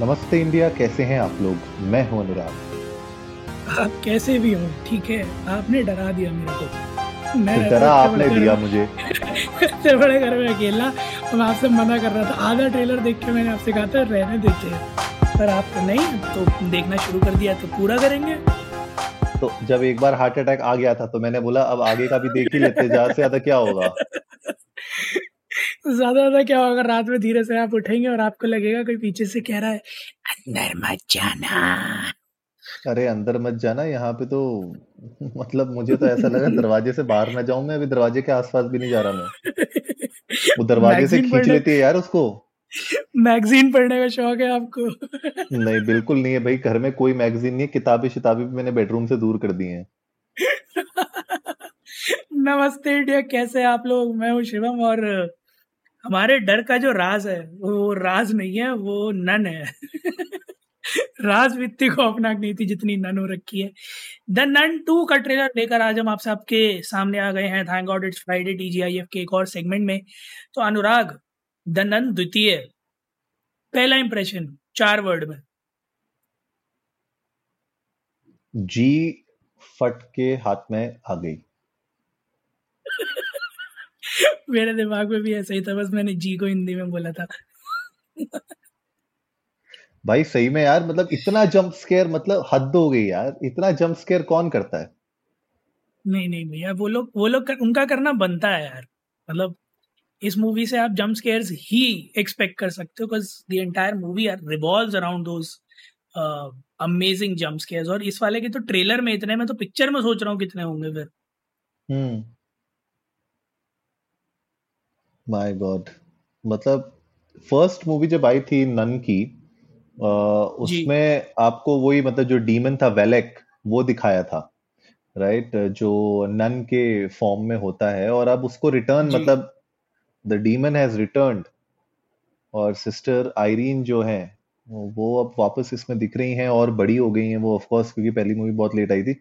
नमस्ते इंडिया कैसे हैं आप लोग? मैं हूँ अनुराग। आप कैसे भी हो ठीक है? आपने डरा दिया मेरे को। मैं तो डरा आपने दिया मुझे। इतने बड़े घर में अकेला और मैं आपसे मना कर रहा था। आधा ट्रेलर देख के मैंने आपसे कहा था रहने देते हैं। पर आप तो नहीं तो देखना शुरू कर दिया तो पूरा करेंगे। तो जब एक बार हार्ट अटैक आ गया था तो मैंने बोला अब आगे का भी देख ही लेते ज़्यादा से ज़्यादा क्या होगा? ज़्यादा ज़्यादा क्या होगा रात में धीरे से आप उठेंगे और आपको लगेगा कोई पीछे से कह रहा है अंदर मत जाना। अरे अंदर मत जाना यहाँ पे तो मतलब मुझे तो ऐसा लगा दरवाजे से बाहर ना जाऊँ मैं अभी दरवाजे के आसपास भी नहीं जा रहा मैं। वो दरवाजे से खींच लेती है यार उसको। मैगजीन पढ़ने का शौक है आपको। नहीं बिल्कुल नहीं है भाई घर में कोई मैगजीन नहीं है किताबें शिताबें भी मैंने बेडरूम से दूर कर दी हैं। नमस्ते इंडिया कैसे आप लोग? मैं हूँ शिवम और हमारे डर का जो राज है, वो राज नहीं है, वो नन है। राज वित्ती खौफनाक नहीं थी, जितनी नन हो रखी है। द नन टू का ट्रेलर लेकर आज हम आपसे आपके सामने आ गए हैं। Thank God it's Friday TGIF के एक और सेगमेंट में। तो अनुराग, द नन द्वितीय, पहला इंप्रेशन चार वर्ड में। जी, फट के हाथ में आ गई। मेरे दिमाग में भी ऐसा ही था बस मैंने जी को हिंदी में बोला था। भाई सही में यार मतलब इतना जंप स्केयर मतलब हद हो गई यार। इतना जंप स्केयर कौन करता है? नहीं नहीं भैया वो लोग वो लोग कर, उनका करना बनता है यार। मतलब इस मूवी से आप जंप स्केयर्स ही एक्सपेक्ट कर सकते हो because the entire movie revolves around those amazing jump scares और इस वाले के तो ट्रेलर में इतने में तो पिक्चर में सोच रहा हूँ कितने होंगे फिर। हम्म। माय गॉड मतलब फ़र्स्ट मूवी जब आई थी नन की आ, उसमें आपको वही मतलब जो डीमन था वेलेक वो दिखाया था राइट right? जो नन के फॉर्म में होता है और अब उसको रिटर्न मतलब द डीमन हैज़ रिटर्न और सिस्टर आयरीन जो है वो अब वापस इसमें दिख रही हैं और बड़ी हो गई हैं वो ऑफ़ कोर्स क्योंकि पहली मूवी बहुत लेट आई थी।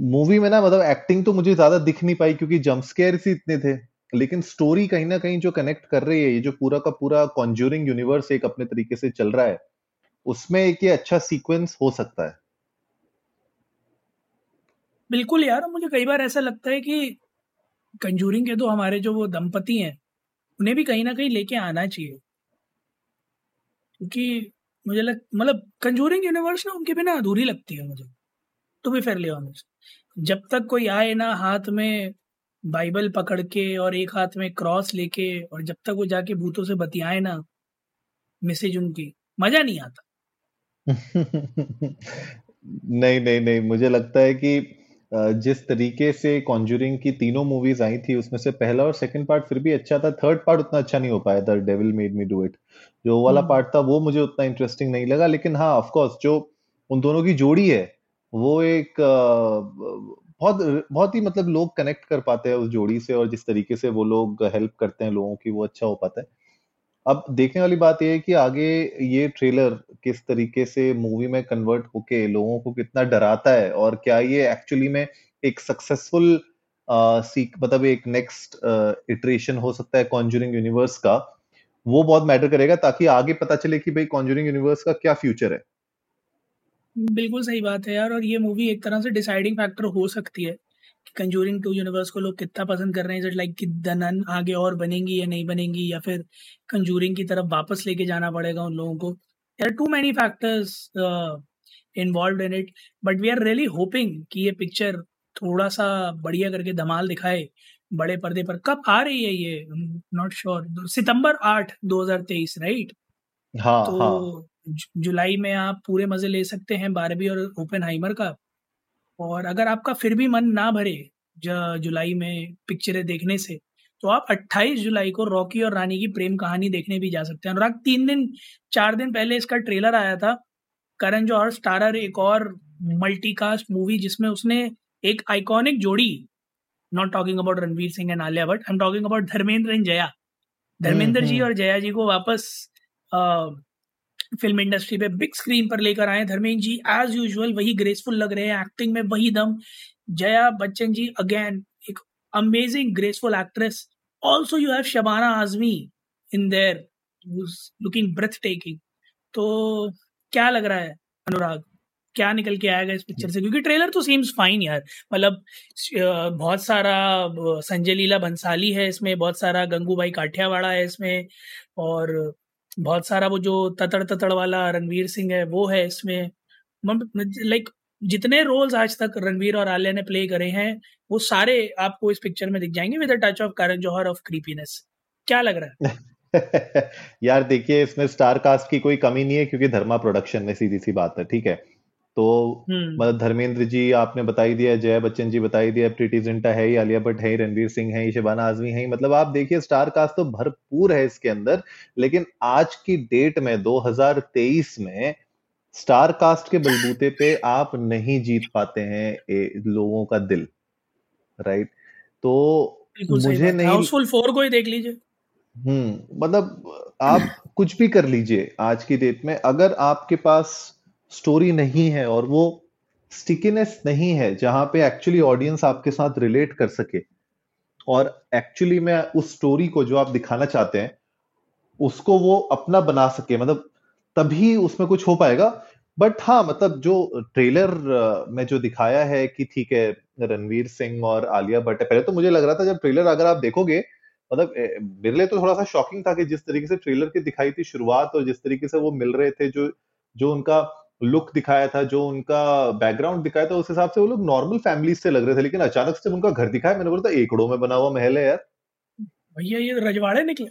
मूवी में ना मतलब एक्टिंग तो मुझे ज़्यादा दिख नहीं पाई क्योंकि जंप स्केयर ही इतने थे। लेकिन स्टोरी कहीं ना कहीं जो कनेक्ट कर रही है, ये जो पूरा का पूरा कॉन्ज्यूरिंग यूनिवर्स एक अपने तरीके से चल रहा है, उसमें एक ये अच्छा सीक्वेंस हो सकता है। बिल्कुल यार मुझे कई बार ऐसा लगता है कि कंजूरिंग के तो हमारे जो वो दंपति हैं, उन्हें भी कहीं ना कहीं लेके आना चाहिए। क्योंकि मुझे लग मतलब कंजूरिंग यूनिवर्स ना उनके बिना अधूरी लगती है मुझे। तो भी फेरली ऑनेस्ट जब तक कोई आए ना हाथ में बाइबल पकड़ के और एक हाथ में क्रॉस लेके और जब तक वो जाके भूतों से बतियाए ना मैसेज उनकी मज़ा नहीं आता नहीं नहीं नहीं मुझे लगता है कि जिस तरीके से कॉन्जूरिंग की तीनों मूवीज़ आई थी उसमें से पहला और सेकंड पार्ट फिर भी अच्छा था थर्ड पार्ट उतना अच्छा नहीं हो पाया था devil made me do it जो वाला पार्ट हम्म। था वो मुझे उतना इंटरेस्टिंग नहीं लगा लेकिन हाँ ऑफ़ कोर्स जो उन दोनों की जोड़ी है वो एक बहुत बहुत ही मतलब लोग कनेक्ट कर पाते हैं उस जोड़ी से और जिस तरीके से वो लोग हेल्प करते हैं लोगों की, वो अच्छा हो पाता है। अब देखने वाली बात यह है कि आगे ये ट्रेलर किस तरीके से मूवी में कन्वर्ट होके लोगों को कितना डराता है और क्या ये एक्चुअली में एक सक्सेसफुल सीक मतलब एक नेक्स्ट इटरेशन हो सकता है कॉन्जूरिंग यूनिवर्स का। वो बहुत मैटर करेगा ताकि आगे पता चले कि भाई कॉन्जूरिंग यूनिवर्स का क्या फ्यूचर है। बिल्कुल सही बात है यार और ये मूवी एक तरह से डिसाइडिंग फैक्टर हो सकती है कि कंजूरिंग टू यूनिवर्स को लोग कितना पसंद कर रहे हैं लाइक कि द नन आगे और बनेंगी या नहीं बनेंगी या फिर कंजूरिंग की तरफ़ वापस लेके जाना पड़ेगा उन लोगों को। There too many factors involve in it but we are really hoping कि ये पिक्चर थोड़ा सा बढ़िया करके धमाल दिखाए बड़े पर्दे पर। कब आ रही है ये? नॉट श्योर सितंबर आठ दो हज़ार तेईस राइट हाँ तो हाँ. जुलाई में आप पूरे मज़े ले सकते हैं बारबी और ओपन हाइमर का। और अगर आपका फिर भी मन ना भरे जुलाई में पिक्चरें देखने से तो आप 28 जुलाई को रॉकी और रानी की प्रेम कहानी देखने भी जा सकते हैं। अनुराग तीन दिन चार दिन पहले इसका ट्रेलर आया था करण जौहर स्टारर एक और मल्टीकास्ट मूवी जिसमें उसने एक आइकॉनिक जोड़ी not talking about Ranveer Singh and Alia but I am talking about Dharmendra and Jaya. Dharmendra ji hmm. और जया जी को वापस फ़िल्म इंडस्ट्री पे बिग स्क्रीन पर लेकर आए धर्मेंद्र जी एज यूजुअल वही ग्रेसफुल लग रहे हैं। एक्टिंग में वही दम। जया बच्चन जी अगेन एक amazing graceful actress also you have Shabana Azmi in there looking breathtaking तो क्या लग रहा है अनुराग? क्या निकल के आएगा इस पिक्चर से? क्योंकि ट्रेलर तो सीम्स फाइन यार। मतलब बहुत सारा संजय लीला भंसाली है इसमें, बहुत सारा गंगूबाई काठियावाड़ा है इसमें, और बहुत सारा वो जो ततड़ ततड़ वाला रणवीर सिंह है, वो है इसमें। लाइक जितने रोल्स आज तक रणवीर और आलिया ने प्ले करे हैं, वो सारे आपको इस पिक्चर में दिख जाएँगे with touch of Karan Johar of creepiness क्या लग रहा है? यार देखिए, इसमें स्टार कास्ट की कोई कमी नहीं है, क्योंकि धर्मा प्रोडक्शन में सीधी सी बात है, ठीक है? तो हम्म। मतलब धर्मेंद्र जी आपने बताई दिया जया बच्चन जी बताई दिया प्रीति जिंटा है ही आलिया भट्ट है ही रणवीर सिंह है ही शबाना आजमी है ही। मतलब आप देखिए स्टार कास्ट तो भरपूर है इसके अंदर लेकिन आज की डेट में 2023 में स्टार कास्ट के बलबूते पे आप नहीं जीत पाते हैं ए, लोगों का दिल राइट तो मुझे नहीं हाउसफुल फोर को ही देख लीजिए। हम्म मतलब आप कुछ भी कर लीजिए आज की डेट में अगर आपके पास स्टोरी नहीं है और वो स्टिकीनेस नहीं है जहाँ पे एक्चुअली ऑडियंस आपके साथ रिलेट कर सके। और एक्चुअली में उस स्टोरी को जो आप दिखाना चाहते हैं, उसको वो अपना बना सके। मतलब तभी उसमें कुछ हो पाएगा। बट हाँ मतलब जो ट्रेलर में जो दिखाया है कि ठीक है, रणवीर सिंह और आलिया भट्ट पहले तो मुझे लग रहा था जब ट्रेलर अगर आप देखोगे मतलब मेरे लिए तो थोड़ा सा शॉकिंग था कि जिस तरीके से ट्रेलर की दिखाई थी शुरुआत और जिस तरीके से वो मिल रहे थे, जो जो उनका लुक दिखाया था जो उनका बैकग्राउंड दिखाया था उस हिसाब से वो लोग नॉर्मल फैमिली से लग रहे थे लेकिन अचानक से उनका घर दिखाया मैंने बोला था एकड़ों में बना हुआ महल है यार। भैया ये रजवाड़े निकले।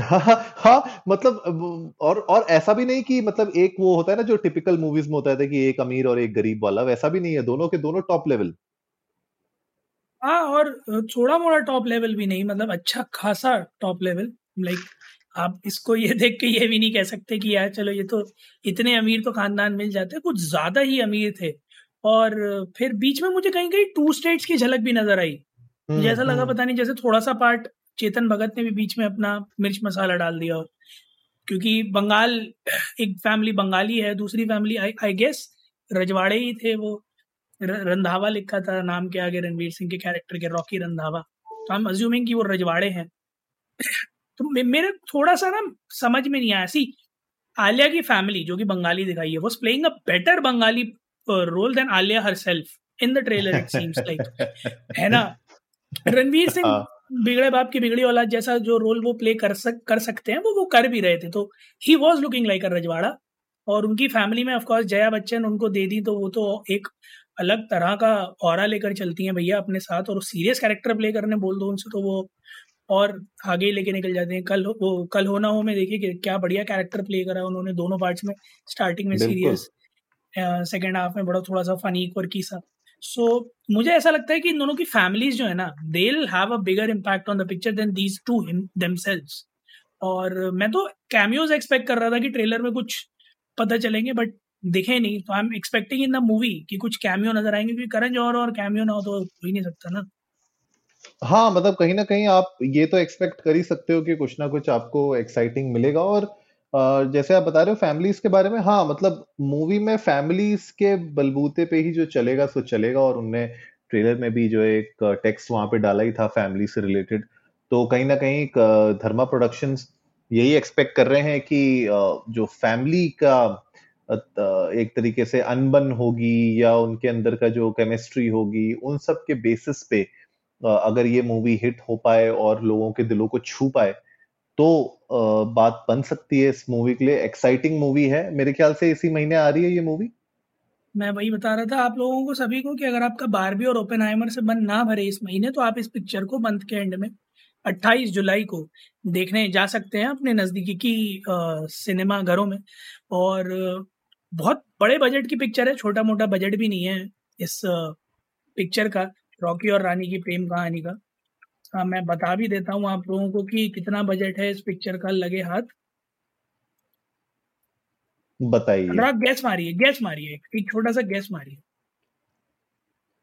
हाँ, हाँ मतलब और और ऐसा भी नहीं कि मतलब एक वो होता है ना जो टिपिकल मूवीज़ में होता है कि एक अमीर और एक गरीब वाला वैसा भी नहीं है दोनों के दोनों टॉप लेवल हाँ और थोड़ा मोड़ा टॉप लेवल भी नहीं मतलब अच्छा खासा टॉप लेवल लाइक आप इसको ये देख के ये भी नहीं कह सकते कि यार चलो ये तो इतने अमीर तो खानदान मिल जाते कुछ ज़्यादा ही अमीर थे। और फिर बीच में मुझे कहीं कहीं टू स्टेट्स की झलक भी नज़र आई। मुझे ऐसा लगा पता नहीं जैसे थोड़ा सा पार्ट चेतन भगत ने भी बीच में अपना मिर्च मसाला डाल दिया और क्योंकि बंगाल एक फैमिली बंगाली है दूसरी फैमिली आई गेस रजवाड़े ही थे वो। रंधावा लिखा था नाम के आगे रणवीर सिंह के कैरेक्टर के रॉकी रंधावा। तो आई एम अज्यूमिंग कि वो रजवाड़े हैं। तो मेरे थोड़ा सा ना समझ में नहीं आया। सी आलिया की फैमिली जो कि बंगाली दिखाई है वो playing a better Bengali role than Alia herself in the trailer it seems like है ना? रणवीर सिंह हाँ। बिगड़े बाप की बिगड़ी औलाद जैसा जो रोल वो प्ले कर सक कर सकते हैं वो वो कर भी रहे थे। तो he was looking like a रजवाड़ा और उनकी फैमिली में ऑफकोर्स जया बच्चन उनको दे दी तो वो तो एक अलग तरह का और लेकर चलती हैं भैया अपने साथ और सीरियस कैरेक्टर प्ले करने बोल दो उनसे तो वो और आगे लेके निकल जाते हैं। कल वो कल होना हो में देखिए कि क्या बढ़िया कैरेक्टर प्ले करा उन्होंने दोनों पार्ट्स में स्टार्टिंग में सीरियस सेकेंड हाफ़ में बड़ा थोड़ा सा फनी और की सा। सो so, मुझे ऐसा लगता है कि इन दोनों की फैमिलीज़ जो है ना they have a bigger impact on the picture than these two themselves और मैं तो कैमियोज एक्सपेक्ट कर रहा था कि ट्रेलर में कुछ पता चलेंगे बट दिखे नहीं। तो I am expecting in the movie कि कुछ कैमियो नज़र आएँगे क्योंकि करण जौहर और कैमियो ना हो तो हो ही नहीं सकता ना। हाँ मतलब कहीं ना कहीं आप ये तो एक्सपेक्ट कर ही सकते हो कि कुछ ना कुछ आपको एक्साइटिंग मिलेगा और जैसे आप बता रहे हो फैमिलीज़ के बारे में हाँ मतलब मूवी में फैमिलीज़ के बलबूते पे ही जो चलेगा, सो चलेगा और उनने ट्रेलर में भी जो एक टेक्स्ट वहाँ पे डाला ही था फैमिली से रिलेटेड तो कहीं ना कहीं धर्मा प्रोडक्शंस यही एक्सपेक्ट कर रहे हैं कि जो फैमिली का एक तरीके से अनबन होगी या उनके अंदर का जो केमिस्ट्री होगी, उन सब के बेसिस पे अगर ये मूवी हिट हो पाए और लोगों के दिलों को छू पाए तो बात बन सकती है इस मूवी के लिए। एक्साइटिंग मूवी है। मेरे ख्याल से इसी महीने आ रही है ये मूवी मैं वही बता रहा था आप लोगों को, सभी को कि अगर आपका बारबी और ओपन से बंद ना भरे इस महीने तो आप इस पिक्चर को मंथ के एंड में 28 जुलाई को देखने जा सकते हैं अपने नज़दीकी सिनेमा घरों में। और, बहुत बड़े बजट की पिक्चर है छोटा मोटा बजट भी नहीं है इस पिक्चर का। रॉकी और रानी की प्रेम कहानी का। हाँ मैं बता भी देता हूँ आप लोगों को कि कितना बजट है इस पिक्चर का लगे हाथ। बताइए। आप गैस मारिए गैस मारिए एक छोटा सा गैस मारिए।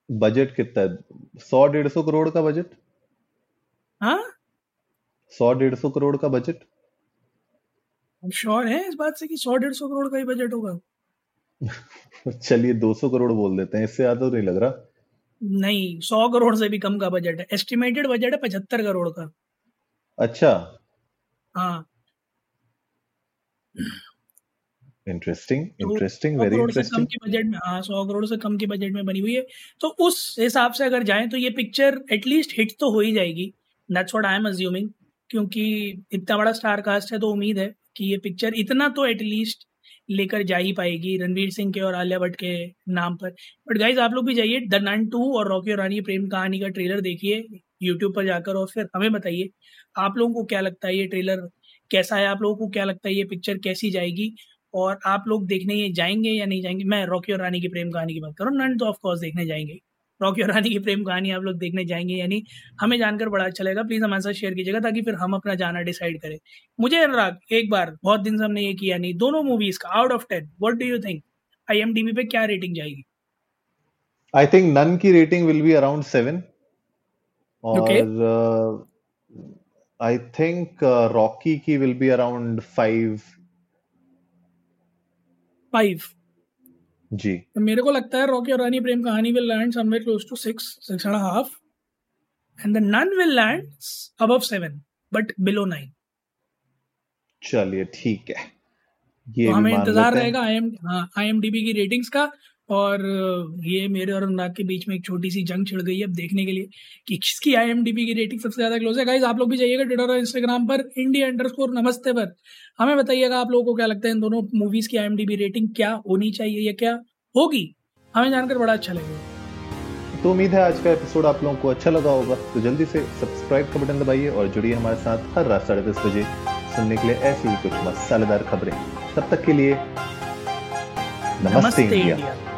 बजट कितना है? सौ डेढ़ सौ करोड़ का बजट? हाँ? सौ डेढ़ सौ करोड़ का बजट? श्योर है इस बात से कि सौ डेढ़ सौ करोड़ का ही बजट होगा। चलिए दो सौ करोड़ बोल देते हैं इससे ज़्यादा तो नहीं लग रहा। नहीं सौ करोड़ से भी कम का बजट है। एस्टिमेटेड बजट है पचहत्तर करोड़ का। अच्छा। हाँ। इंटरेस्टिंग इंटरेस्टिंग वेरी करोड़ से कम इंटरेस्टिंग के बजट में हाँ 100 करोड़ से कम के बजट में बनी हुई है। तो उस हिसाब से अगर जाएँ तो ये पिक्चर एटलीस्ट हिट तो हो ही जाएगी। That's what I am assuming क्योंकि इतना बड़ा स्टार कास्ट है तो उम्मीद है कि ये पिक्चर इतना तो एटलीस्ट लेकर जा ही पाएगी रणवीर सिंह के और आलिया भट्ट के नाम पर। बट गाइज़ आप लोग भी जाइए द नन टू और रॉकी और रानी प्रेम कहानी का ट्रेलर देखिए यूट्यूब पर जाकर और फिर हमें बताइए, आप लोगों को क्या लगता है ये ट्रेलर कैसा है आप लोगों को क्या लगता है ये पिक्चर कैसी जाएगी? और आप लोग देखने जाएँगे या नहीं जाएँगे? मैं रॉकी और रानी की प्रेम कहानी की बात करूँ नन तो ऑफकोर्स देखने जाएँगे। रॉकी और रानी की प्रेम कहानी आप लोग देखने जाएँगे यानी हमें जानकर बड़ा अच्छा लगेगा। प्लीज़ हमारे साथ शेयर कीजिएगा ताकि फिर हम अपना जाना डिसाइड करें। मुझे अनुराग एक बार बहुत दिन से हमने ये किया नहीं। दोनों मूवीज़ का out of ten what do you think आई पे क्या रेटिंग जाएगी? आई थिंक नन की rating will be around seven और आई थिंक रॉकी की will be around five five जी। तो मेरे को लगता है रॉकी और Rani Prem Kahani will land somewhere close to six six and half and the nun will land above seven but below nine चलिए ठीक है। तो ये तो हमें इंतज़ार रहेगा आई एम हाँ आई की रेटिंग्स का। और ये मेरे और अनुराग के बीच में एक छोटी सी जंग छिड़ गई है अब देखने के लिए कि किसकी आई की रेटिंग सबसे ज़्यादा क्लोज है। गाइज़ आप लोग भी जाइएगा ट्विटर और इंस्टाग्राम पर इंडिया अंडर स्कोर नमस्ते पर। हमें बताइएगा आप लोगों को क्या लगता है इन दोनों मूवीज़ की आई रेटिंग क्या होनी चाहिए या क्या होगी? हमें जानकर बड़ा अच्छा लगेगा। तो उम्मीद है आज का एपिसोड आप लोगों को अच्छा लगा होगा। तो जल्दी से सब्सक्राइब का बटन दबाइए और जुड़िए हमारे साथ हर रात साढ़े दस बजे सुनने के लिए ऐसी ही कुछ मसालेदार खबरें। तब तक के लिए नमस्ते नमस्ते इंडिया इंडिया